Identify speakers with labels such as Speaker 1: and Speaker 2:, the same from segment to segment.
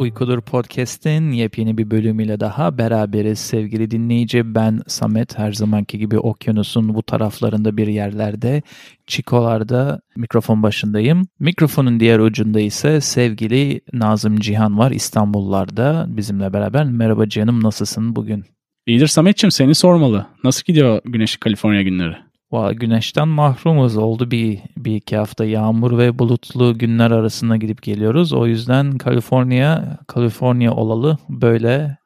Speaker 1: Uykudur Podcast'in yepyeni bir bölümüyle daha beraberiz sevgili dinleyici. Ben Samet her zamanki gibi okyanusun bu taraflarında bir yerlerde Çikolar'da mikrofon başındayım. Mikrofonun diğer ucunda ise sevgili Nazım Cihan var İstanbullarda bizimle beraber. Merhaba canım nasılsın bugün?
Speaker 2: İyidir Samet'ciğim seni sormalı. Nasıl gidiyor Güneşli Kaliforniya günleri?
Speaker 1: Valla güneşten mahrumuz oldu bir, bir iki hafta yağmur ve bulutlu günler arasında gidip geliyoruz. O yüzden Kaliforniya, Kaliforniya olalı böyle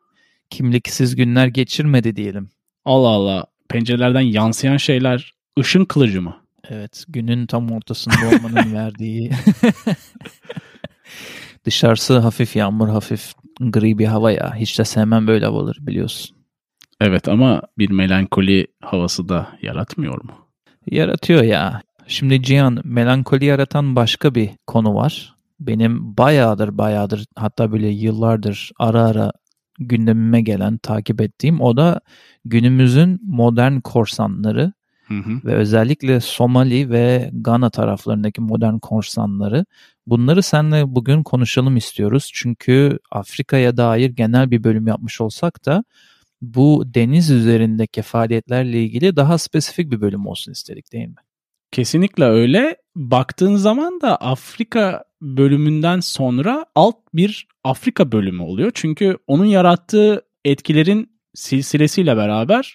Speaker 1: kimliksiz günler geçirmedi diyelim.
Speaker 2: Allah Allah pencerelerden yansıyan şeyler ışın kılıcı mı?
Speaker 1: Evet günün tam ortasında olmanın verdiği dışarısı hafif yağmur hafif gri bir hava ya hiç de sevmem böyle havaları biliyorsun.
Speaker 2: Evet ama bir melankoli havası da yaratmıyor mu?
Speaker 1: Yaratıyor ya. Şimdi Cihan melankoli yaratan başka bir konu var. Benim bayağıdır bayağıdır hatta böyle yıllardır ara ara gündemime gelen takip ettiğim o da günümüzün modern korsanları hı hı. ve özellikle Somali ve Gana taraflarındaki modern korsanları. Bunları seninle bugün konuşalım istiyoruz. Çünkü Afrika'ya dair genel bir bölüm yapmış olsak da bu deniz üzerindeki faaliyetlerle ilgili daha spesifik bir bölüm olsun istedik değil mi?
Speaker 2: Kesinlikle öyle. Baktığın zaman da Afrika bölümünden sonra alt bir Afrika bölümü oluyor. Çünkü onun yarattığı etkilerin silsilesiyle beraber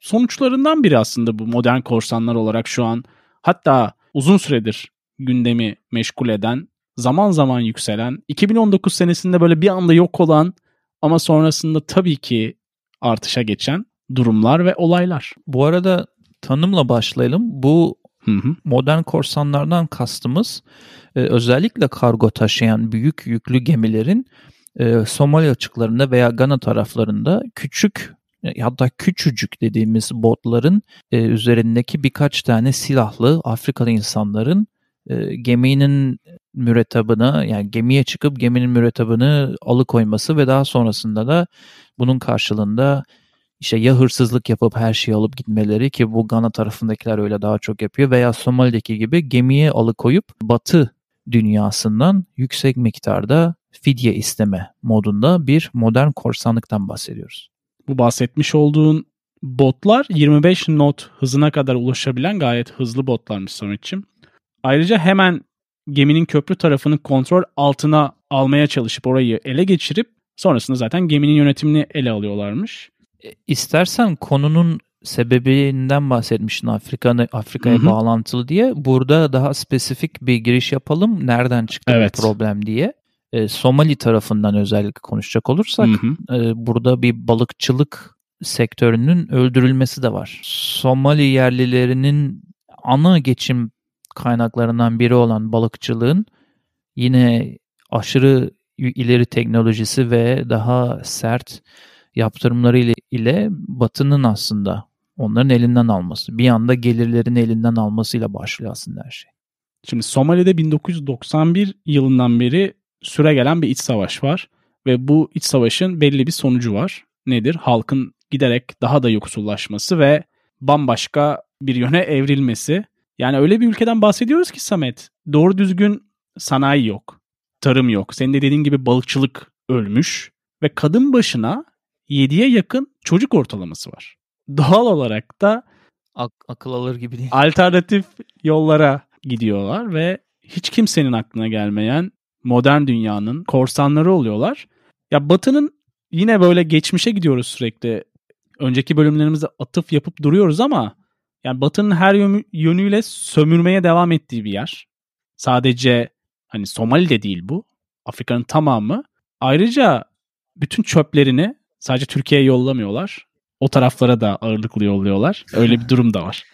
Speaker 2: sonuçlarından biri aslında bu modern korsanlar olarak şu an hatta uzun süredir gündemi meşgul eden, zaman zaman yükselen, 2019 senesinde böyle bir anda yok olan ama sonrasında tabii ki artışa geçen durumlar ve olaylar.
Speaker 1: Bu arada tanımla başlayalım. Bu hı hı. modern korsanlardan kastımız e, özellikle kargo taşıyan büyük yüklü gemilerin e, Somali açıklarında veya Gana taraflarında küçük e, hatta küçücük dediğimiz botların e, üzerindeki birkaç tane silahlı Afrikalı insanların e, geminin mürettabını yani gemiye çıkıp geminin mürettabını alıkoyması ve daha sonrasında da bunun karşılığında işte ya hırsızlık yapıp her şeyi alıp gitmeleri ki bu Gana tarafındakiler öyle daha çok yapıyor veya Somali'deki gibi gemiye alıkoyup batı dünyasından yüksek miktarda fidye isteme modunda bir modern korsanlıktan bahsediyoruz.
Speaker 2: Bu bahsetmiş olduğun botlar 25 knot hızına kadar ulaşabilen gayet hızlı botlarmış Samet'ciğim. Ayrıca hemen geminin köprü tarafını kontrol altına almaya çalışıp orayı ele geçirip sonrasında zaten geminin yönetimini ele alıyorlarmış.
Speaker 1: E, istersen konunun sebebinden bahsetmiştin Afrika'ya Afrika'ya bağlantılı diye. Burada daha spesifik bir giriş yapalım. Nereden çıktı evet. bu problem diye. E, Somali tarafından özellikle konuşacak olursak e, burada bir balıkçılık sektörünün öldürülmesi de var. Somali yerlilerinin ana geçim kaynaklarından biri olan balıkçılığın yine aşırı ileri teknolojisi ve daha sert yaptırımları ile, ile Batı'nın aslında onların elinden alması. Bir anda gelirlerin elinden almasıyla başlıyor aslında her şey.
Speaker 2: Şimdi Somali'de 1991 yılından beri süre gelen bir iç savaş var ve bu iç savaşın belli bir sonucu var. Nedir? Halkın giderek daha da yoksullaşması ve bambaşka bir yöne evrilmesi. Yani öyle bir ülkeden bahsediyoruz ki Samet. Doğru düzgün sanayi yok. Tarım yok. Senin de dediğin gibi balıkçılık ölmüş. Ve kadın başına 7'ye yakın çocuk ortalaması var. Doğal olarak da
Speaker 1: Ak- akıl alır gibi değil.
Speaker 2: Alternatif yollara gidiyorlar ve hiç kimsenin aklına gelmeyen modern dünyanın korsanları oluyorlar. Ya Batı'nın yine böyle geçmişe gidiyoruz sürekli. Önceki bölümlerimizde atıf yapıp duruyoruz ama yani Batı'nın her yönüyle sömürmeye devam ettiği bir yer. Sadece hani Somali'de değil bu. Afrika'nın tamamı. Ayrıca bütün çöplerini sadece Türkiye'ye yollamıyorlar. O taraflara da ağırlıklı yolluyorlar. Öyle bir durum da var.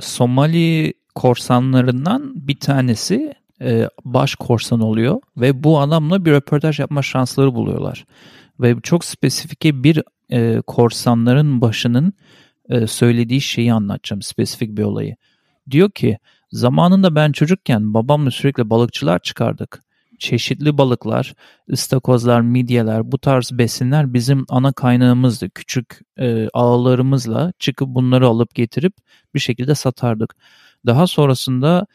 Speaker 1: Somali korsanlarından bir tanesi e, baş korsan oluyor ve bu adamla bir röportaj yapma şansları buluyorlar. Ve çok spesifik bir e, korsanların başının e, söylediği şeyi anlatacağım. Spesifik bir olayı. Diyor ki zamanında ben çocukken babamla sürekli balıkçılar çıkardık. Çeşitli balıklar, ıstakozlar, midyeler bu tarz besinler bizim ana kaynağımızdı. Küçük e, ağlarımızla çıkıp bunları alıp getirip bir şekilde satardık. Daha sonrasında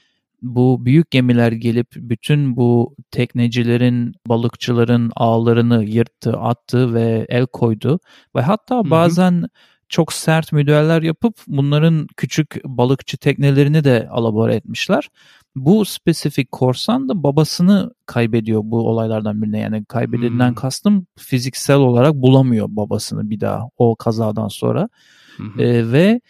Speaker 1: bu büyük gemiler gelip bütün bu teknecilerin, balıkçıların ağlarını yırttı, attı ve el koydu. Ve hatta bazen hı hı. Çok sert müdahaleler yapıp bunların küçük balıkçı teknelerini de alabora etmişler. Bu spesifik korsan da babasını kaybediyor bu olaylardan birine. Yani kaybedilenden hmm. kastım fiziksel olarak bulamıyor babasını bir daha o kazadan sonra. Hmm. Ee, ve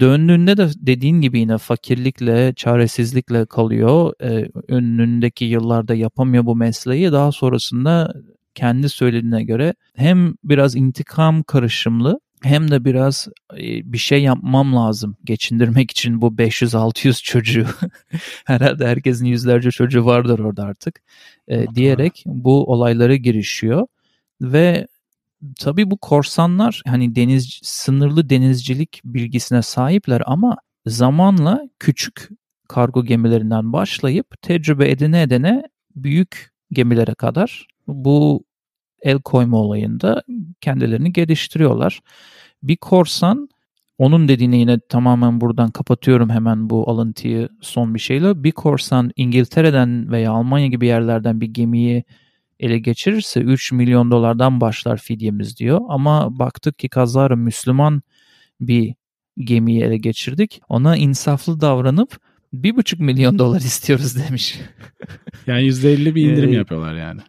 Speaker 1: döndüğünde de dediğin gibi yine fakirlikle, çaresizlikle kalıyor. Ee, önündeki yıllarda yapamıyor bu mesleği. Daha sonrasında kendi söylediğine göre hem biraz intikam karışımlı hem de biraz bir şey yapmam lazım geçindirmek için bu 500-600 çocuğu. Herhalde herkesin yüzlerce çocuğu vardır orada artık. E, diyerek bu olaylara girişiyor ve tabii bu korsanlar hani deniz sınırlı denizcilik bilgisine sahipler ama zamanla küçük kargo gemilerinden başlayıp tecrübe edine edene büyük gemilere kadar bu el koyma olayında kendilerini geliştiriyorlar. Bir korsan onun dediğini yine tamamen buradan kapatıyorum hemen bu alıntıyı son bir şeyle. Bir korsan İngiltere'den veya Almanya gibi yerlerden bir gemiyi ele geçirirse 3 milyon dolardan başlar fidyemiz diyor. Ama baktık ki kazara Müslüman bir gemiyi ele geçirdik. Ona insaflı davranıp 1,5 milyon dolar istiyoruz demiş.
Speaker 2: yani %50 bir indirim yapıyorlar yani.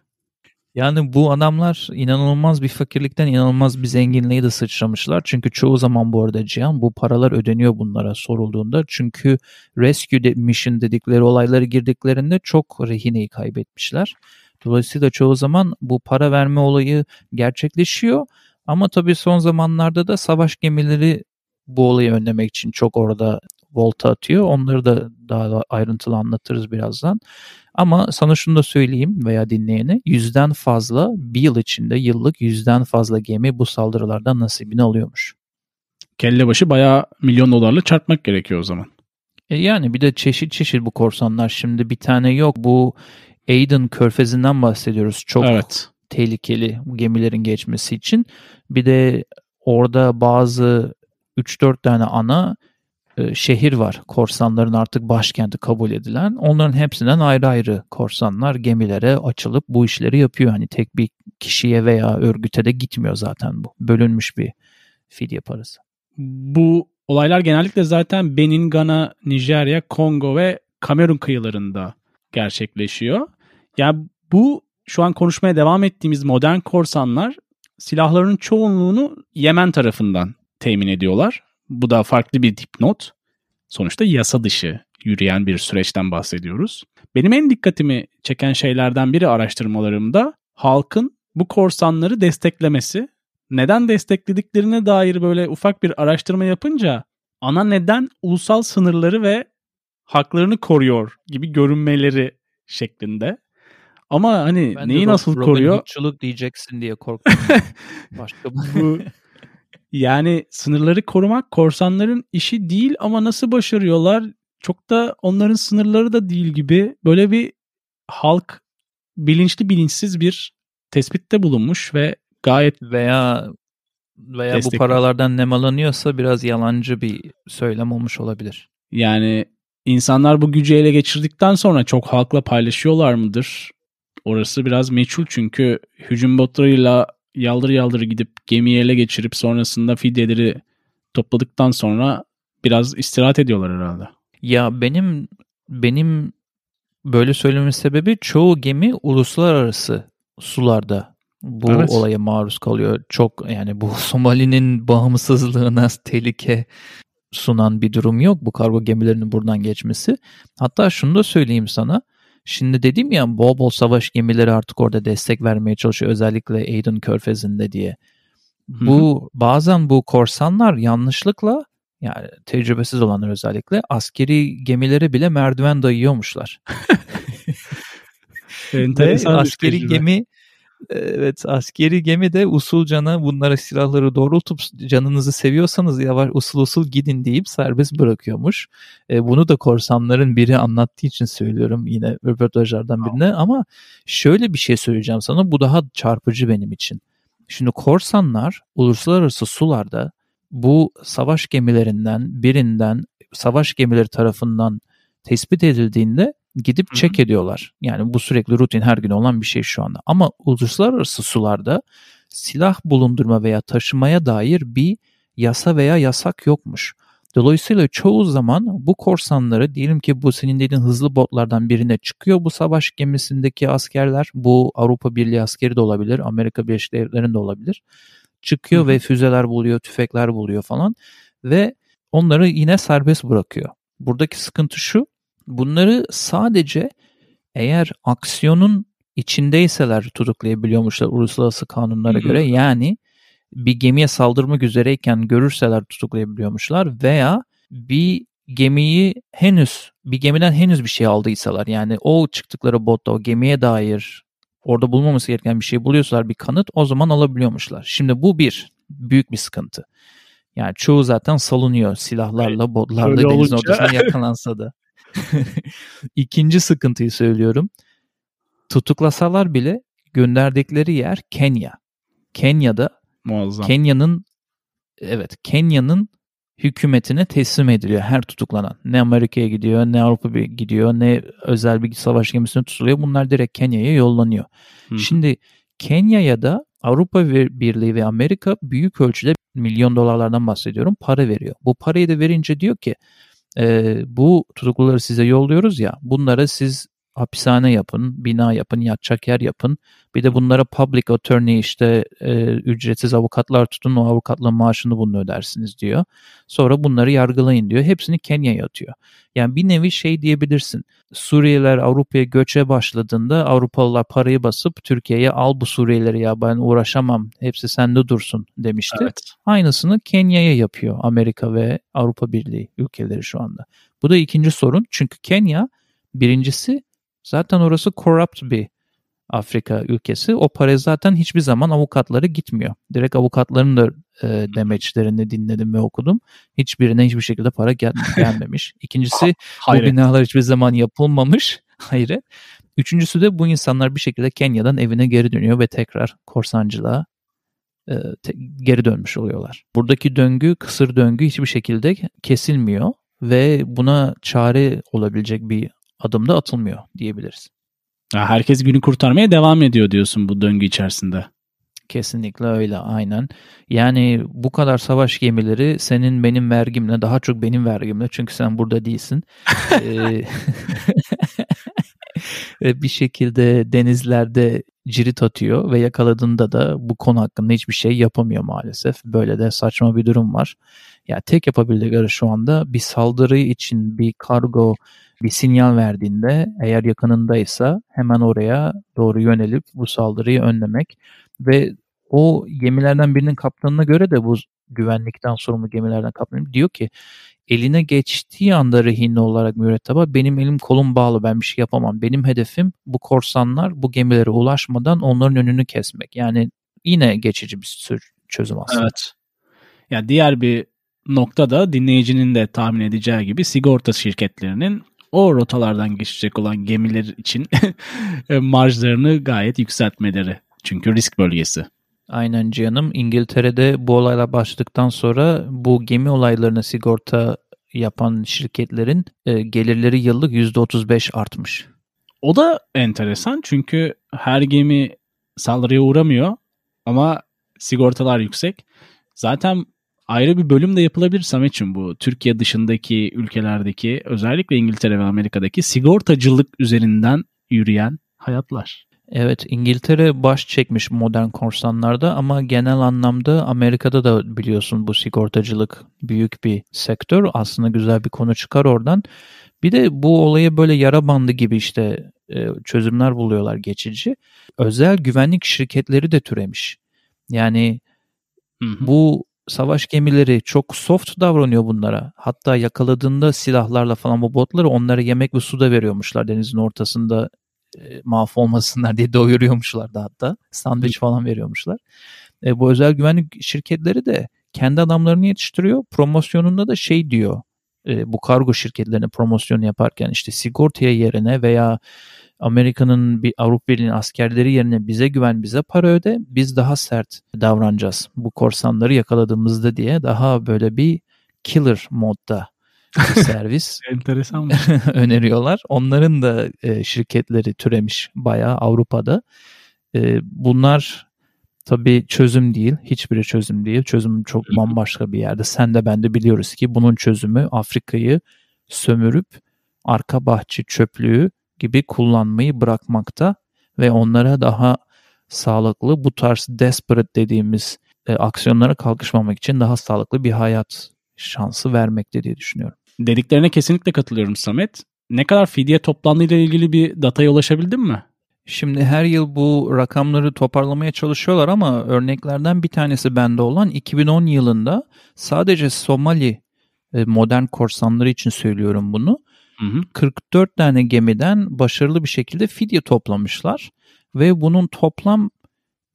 Speaker 1: Yani bu adamlar inanılmaz bir fakirlikten inanılmaz bir zenginliğe de sıçramışlar. Çünkü çoğu zaman bu arada Cihan bu paralar ödeniyor bunlara sorulduğunda. Çünkü rescue mission dedikleri olayları girdiklerinde çok rehineyi kaybetmişler. Dolayısıyla çoğu zaman bu para verme olayı gerçekleşiyor. Ama tabii son zamanlarda da savaş gemileri bu olayı önlemek için çok orada volta atıyor. Onları da daha ayrıntılı anlatırız birazdan. Ama sana şunu da söyleyeyim veya dinleyene yüzden fazla bir yıl içinde yıllık yüzden fazla gemi bu saldırılardan nasibini alıyormuş.
Speaker 2: Kelle başı bayağı milyon dolarla çarpmak gerekiyor o zaman.
Speaker 1: E yani bir de çeşit çeşit bu korsanlar şimdi bir tane yok. Bu Aden körfezinden bahsediyoruz. Çok evet. tehlikeli gemilerin geçmesi için. Bir de orada bazı 3-4 tane ana şehir var. Korsanların artık başkenti kabul edilen. Onların hepsinden ayrı ayrı korsanlar gemilere açılıp bu işleri yapıyor. Hani tek bir kişiye veya örgüte de gitmiyor zaten bu. Bölünmüş bir fidye parası.
Speaker 2: Bu olaylar genellikle zaten Benin, Gana, Nijerya, Kongo ve Kamerun kıyılarında gerçekleşiyor. Yani bu şu an konuşmaya devam ettiğimiz modern korsanlar silahların çoğunluğunu Yemen tarafından temin ediyorlar. Bu da farklı bir dipnot. Sonuçta yasa dışı yürüyen bir süreçten bahsediyoruz. Benim en dikkatimi çeken şeylerden biri araştırmalarımda halkın bu korsanları desteklemesi. Neden desteklediklerine dair böyle ufak bir araştırma yapınca ana neden ulusal sınırları ve haklarını koruyor gibi görünmeleri şeklinde. Ama hani ben neyi nasıl Robin koruyor?
Speaker 1: Robin diyeceksin diye korktum. Başka bu
Speaker 2: yani sınırları korumak korsanların işi değil ama nasıl başarıyorlar? Çok da onların sınırları da değil gibi. Böyle bir halk bilinçli bilinçsiz bir tespitte bulunmuş ve gayet
Speaker 1: veya veya destekli. bu paralardan nemalanıyorsa biraz yalancı bir söylem olmuş olabilir.
Speaker 2: Yani insanlar bu gücü ele geçirdikten sonra çok halkla paylaşıyorlar mıdır? Orası biraz meçhul çünkü hücum botlarıyla yaldır yaldır gidip gemiyi ele geçirip sonrasında fidyeleri topladıktan sonra biraz istirahat ediyorlar herhalde.
Speaker 1: Ya benim benim böyle söylememin sebebi çoğu gemi uluslararası sularda bu evet. olaya maruz kalıyor. Çok yani bu Somali'nin bağımsızlığına tehlike sunan bir durum yok bu kargo gemilerinin buradan geçmesi. Hatta şunu da söyleyeyim sana. Şimdi dedim ya bol bol savaş gemileri artık orada destek vermeye çalışıyor özellikle Aden Körfezi'nde diye. Bu Hı-hı. bazen bu korsanlar yanlışlıkla yani tecrübesiz olanlar özellikle askeri gemilere bile merdiven dayıyormuşlar. Enteresan askeri gemi Evet askeri gemi de usulcana bunlara silahları doğrultup canınızı seviyorsanız yavaş usul usul gidin deyip serbest bırakıyormuş. E, bunu da korsanların biri anlattığı için söylüyorum yine röportajlardan birine ama şöyle bir şey söyleyeceğim sana bu daha çarpıcı benim için. Şimdi korsanlar uluslararası sularda bu savaş gemilerinden birinden savaş gemileri tarafından tespit edildiğinde gidip Hı-hı. check ediyorlar. Yani bu sürekli rutin her gün olan bir şey şu anda. Ama uluslararası sularda silah bulundurma veya taşımaya dair bir yasa veya yasak yokmuş. Dolayısıyla çoğu zaman bu korsanları diyelim ki bu senin dediğin hızlı botlardan birine çıkıyor bu savaş gemisindeki askerler. Bu Avrupa Birliği askeri de olabilir, Amerika Birleşik Devletleri'nde olabilir. Çıkıyor Hı-hı. ve füzeler buluyor, tüfekler buluyor falan ve onları yine serbest bırakıyor. Buradaki sıkıntı şu, bunları sadece eğer aksiyonun içindeyseler tutuklayabiliyormuşlar uluslararası kanunlara Hı-hı. göre. Yani bir gemiye saldırmak üzereyken görürseler tutuklayabiliyormuşlar veya bir gemiyi henüz bir gemiden henüz bir şey aldıysalar yani o çıktıkları botta o gemiye dair orada bulmaması gereken bir şey buluyorsalar bir kanıt o zaman alabiliyormuşlar. Şimdi bu bir büyük bir sıkıntı. Yani çoğu zaten salunuyor silahlarla, botlarla denizin olunca... ortasına yakalansa da. İkinci sıkıntıyı söylüyorum. Tutuklasalar bile gönderdikleri yer Kenya. Kenya'da Muazzam. Kenya'nın evet Kenya'nın hükümetine teslim ediliyor her tutuklanan. Ne Amerika'ya gidiyor, ne Avrupa gidiyor, ne özel bir savaş gemisine tutuluyor. Bunlar direkt Kenya'ya yollanıyor. Hı. Şimdi Kenya'ya da Avrupa Birliği ve Amerika büyük ölçüde milyon dolarlardan bahsediyorum para veriyor. Bu parayı da verince diyor ki e, bu tutukluları size yolluyoruz ya bunlara siz hapishane yapın, bina yapın, yatacak yer yapın. Bir de bunlara public attorney işte e, ücretsiz avukatlar tutun o avukatlığın maaşını bunu ödersiniz diyor. Sonra bunları yargılayın diyor. Hepsini Kenya'ya atıyor. Yani bir nevi şey diyebilirsin. Suriyeliler Avrupa'ya göçe başladığında Avrupalılar parayı basıp Türkiye'ye al bu Suriyelileri ya ben uğraşamam hepsi sende dursun demişti. Evet. Aynısını Kenya'ya yapıyor Amerika ve Avrupa Birliği ülkeleri şu anda. Bu da ikinci sorun çünkü Kenya birincisi Zaten orası corrupt bir Afrika ülkesi. O para zaten hiçbir zaman avukatları gitmiyor. Direkt avukatların da e, demeçlerini dinledim ve okudum. Hiçbirine hiçbir şekilde para gel gelmemiş. İkincisi bu binalar hiçbir zaman yapılmamış. Hayret. Üçüncüsü de bu insanlar bir şekilde Kenya'dan evine geri dönüyor ve tekrar korsancılığa e, te, geri dönmüş oluyorlar. Buradaki döngü, kısır döngü hiçbir şekilde kesilmiyor ve buna çare olabilecek bir adım da atılmıyor diyebiliriz.
Speaker 2: herkes günü kurtarmaya devam ediyor diyorsun bu döngü içerisinde.
Speaker 1: Kesinlikle öyle aynen. Yani bu kadar savaş gemileri senin benim vergimle daha çok benim vergimle çünkü sen burada değilsin. bir şekilde denizlerde cirit atıyor ve yakaladığında da bu konu hakkında hiçbir şey yapamıyor maalesef. Böyle de saçma bir durum var. Ya tek yapabildikleri şu anda bir saldırı için bir kargo bir sinyal verdiğinde eğer yakınındaysa hemen oraya doğru yönelip bu saldırıyı önlemek ve o gemilerden birinin kaptanına göre de bu güvenlikten sorumlu gemilerden kaptanı diyor ki eline geçtiği anda rehin olarak müretteba benim elim kolum bağlı ben bir şey yapamam. Benim hedefim bu korsanlar bu gemilere ulaşmadan onların önünü kesmek. Yani yine geçici bir çözüm aslında. Evet.
Speaker 2: Ya diğer bir nokta da dinleyicinin de tahmin edeceği gibi sigorta şirketlerinin o rotalardan geçecek olan gemiler için marjlarını gayet yükseltmeleri. Çünkü risk bölgesi.
Speaker 1: Aynen canım. İngiltere'de bu olaylar başladıktan sonra bu gemi olaylarına sigorta yapan şirketlerin e, gelirleri yıllık %35 artmış.
Speaker 2: O da enteresan çünkü her gemi saldırıya uğramıyor ama sigortalar yüksek. Zaten ayrı bir bölüm de yapılabilir Samet'ciğim bu. Türkiye dışındaki ülkelerdeki özellikle İngiltere ve Amerika'daki sigortacılık üzerinden yürüyen hayatlar.
Speaker 1: Evet İngiltere baş çekmiş modern korsanlarda ama genel anlamda Amerika'da da biliyorsun bu sigortacılık büyük bir sektör. Aslında güzel bir konu çıkar oradan. Bir de bu olaya böyle yara bandı gibi işte e, çözümler buluyorlar geçici. Özel güvenlik şirketleri de türemiş. Yani hı hı. bu savaş gemileri çok soft davranıyor bunlara. Hatta yakaladığında silahlarla falan bu botları onlara yemek ve su da veriyormuşlar denizin ortasında e, mahvolmasınlar diye doyuruyormuşlar da hatta. Sandviç falan veriyormuşlar. E, bu özel güvenlik şirketleri de kendi adamlarını yetiştiriyor. Promosyonunda da şey diyor. E, bu kargo şirketlerine promosyonu yaparken işte sigortaya yerine veya Amerika'nın bir Avrupa Birliği'nin askerleri yerine bize güven bize para öde biz daha sert davranacağız bu korsanları yakaladığımızda diye daha böyle bir killer modda servis
Speaker 2: Enteresan
Speaker 1: öneriyorlar. Onların da e, şirketleri türemiş bayağı Avrupa'da. E, bunlar tabii çözüm değil. Hiçbiri çözüm değil. Çözüm çok bambaşka bir yerde. Sen de ben de biliyoruz ki bunun çözümü Afrika'yı sömürüp arka bahçe çöplüğü gibi kullanmayı bırakmakta ve onlara daha sağlıklı bu tarz desperate dediğimiz e, aksiyonlara kalkışmamak için daha sağlıklı bir hayat şansı vermekte diye düşünüyorum.
Speaker 2: Dediklerine kesinlikle katılıyorum Samet. Ne kadar fidye toplandığı ile ilgili bir dataya ulaşabildin mi?
Speaker 1: Şimdi her yıl bu rakamları toparlamaya çalışıyorlar ama örneklerden bir tanesi bende olan 2010 yılında sadece Somali e, modern korsanları için söylüyorum bunu. Hı hı. 44 tane gemiden başarılı bir şekilde fidye toplamışlar ve bunun toplam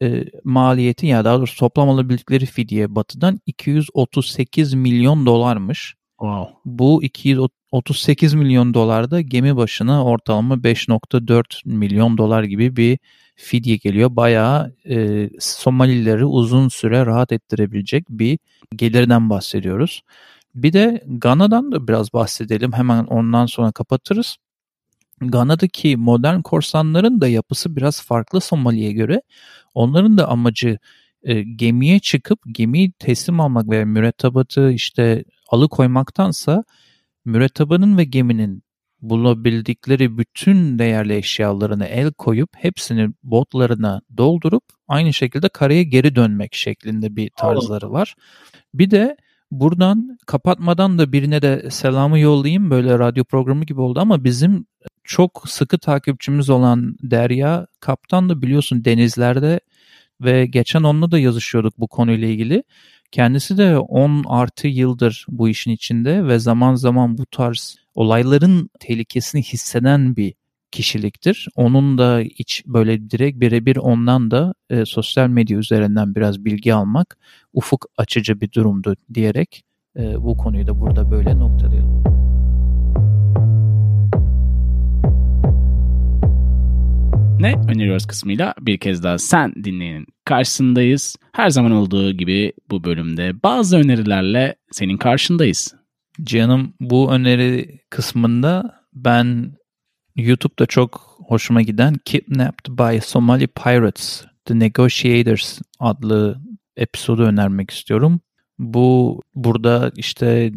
Speaker 1: e, maliyeti ya daha doğrusu toplam alabildikleri fidye batıdan 238 milyon dolarmış.
Speaker 2: Wow.
Speaker 1: Bu 238 milyon dolarda gemi başına ortalama 5.4 milyon dolar gibi bir fidye geliyor. Bayağı e, Somalileri uzun süre rahat ettirebilecek bir gelirden bahsediyoruz. Bir de Gana'dan da biraz bahsedelim. Hemen ondan sonra kapatırız. Gana'daki modern korsanların da yapısı biraz farklı Somali'ye göre. Onların da amacı e, gemiye çıkıp gemiyi teslim almak veya mürettebatı işte alıkoymaktansa mürettebanın ve geminin bulabildikleri bütün değerli eşyalarını el koyup hepsini botlarına doldurup aynı şekilde karaya geri dönmek şeklinde bir tarzları var. Bir de buradan kapatmadan da birine de selamı yollayayım böyle radyo programı gibi oldu ama bizim çok sıkı takipçimiz olan Derya Kaptan da biliyorsun denizlerde ve geçen onunla da yazışıyorduk bu konuyla ilgili. Kendisi de 10 artı yıldır bu işin içinde ve zaman zaman bu tarz olayların tehlikesini hisseden bir kişiliktir. Onun da hiç böyle direkt birebir ondan da e, sosyal medya üzerinden biraz bilgi almak ufuk açıcı bir durumdu diyerek e, bu konuyu da burada böyle noktalayalım.
Speaker 2: Ne öneriyoruz kısmıyla bir kez daha sen dinleyenin karşısındayız. Her zaman olduğu gibi bu bölümde bazı önerilerle senin karşındayız.
Speaker 1: Canım bu öneri kısmında ben YouTube'da çok hoşuma giden Kidnapped by Somali Pirates The Negotiators adlı episodu önermek istiyorum. Bu burada işte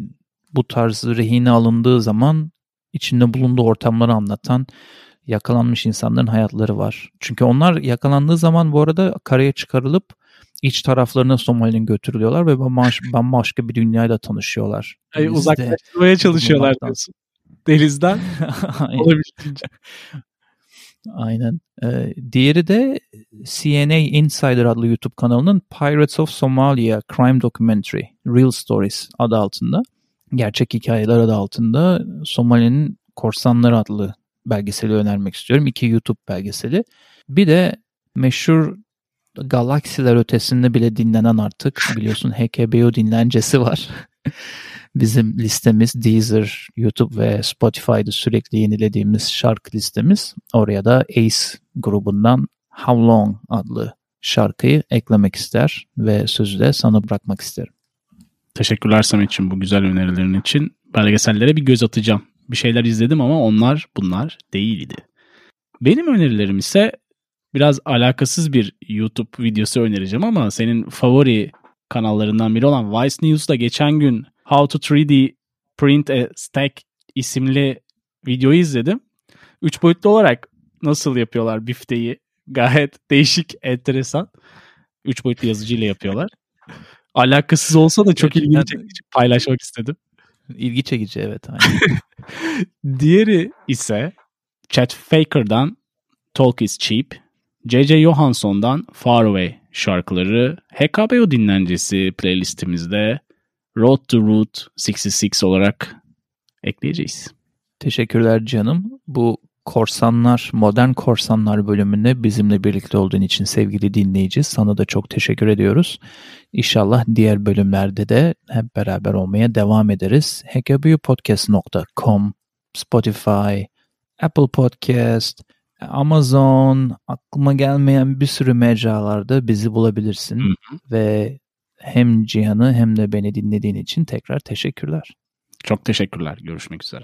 Speaker 1: bu tarz rehine alındığı zaman içinde bulunduğu ortamları anlatan yakalanmış insanların hayatları var. Çünkü onlar yakalandığı zaman bu arada karaya çıkarılıp iç taraflarına Somali'nin götürülüyorlar ve bambaşka bir dünyayla tanışıyorlar.
Speaker 2: Ay, uzaklaştırmaya çalışıyorlar diyorsun. Denizden olabildiğince.
Speaker 1: Aynen. Ee, diğeri de CNA Insider adlı YouTube kanalının Pirates of Somalia Crime Documentary Real Stories adı altında. Gerçek hikayeler adı altında Somali'nin Korsanları adlı belgeseli önermek istiyorum. İki YouTube belgeseli. Bir de meşhur galaksiler ötesinde bile dinlenen artık biliyorsun HKBO dinlencesi var. Bizim listemiz Deezer, YouTube ve Spotify'da sürekli yenilediğimiz şarkı listemiz. Oraya da Ace grubundan How Long adlı şarkıyı eklemek ister ve sözü de sana bırakmak isterim.
Speaker 2: Teşekkürler Samet'ciğim bu güzel önerilerin için. Belgesellere bir göz atacağım. Bir şeyler izledim ama onlar bunlar değildi. Benim önerilerim ise biraz alakasız bir YouTube videosu önereceğim ama senin favori kanallarından biri olan Vice News'da geçen gün How to 3D Print a Stack isimli videoyu izledim. Üç boyutlu olarak nasıl yapıyorlar bifteyi gayet değişik, enteresan. Üç boyutlu yazıcıyla yapıyorlar. Alakasız olsa da çok ilginç paylaşmak istedim.
Speaker 1: İlgi çekici evet.
Speaker 2: Diğeri ise Chet Faker'dan Talk is Cheap, J.J. Johansson'dan Far Away şarkıları HKBO dinlencesi playlistimizde Road to Route 66 olarak ekleyeceğiz.
Speaker 1: Teşekkürler canım. Bu Korsanlar, Modern Korsanlar bölümünde bizimle birlikte olduğun için sevgili dinleyici sana da çok teşekkür ediyoruz. İnşallah diğer bölümlerde de hep beraber olmaya devam ederiz. hkbupodcast.com, Spotify, Apple Podcast, Amazon, aklıma gelmeyen bir sürü mecralarda bizi bulabilirsin. Hı hı. Ve hem Cihan'ı hem de beni dinlediğin için tekrar teşekkürler.
Speaker 2: Çok teşekkürler. Görüşmek üzere.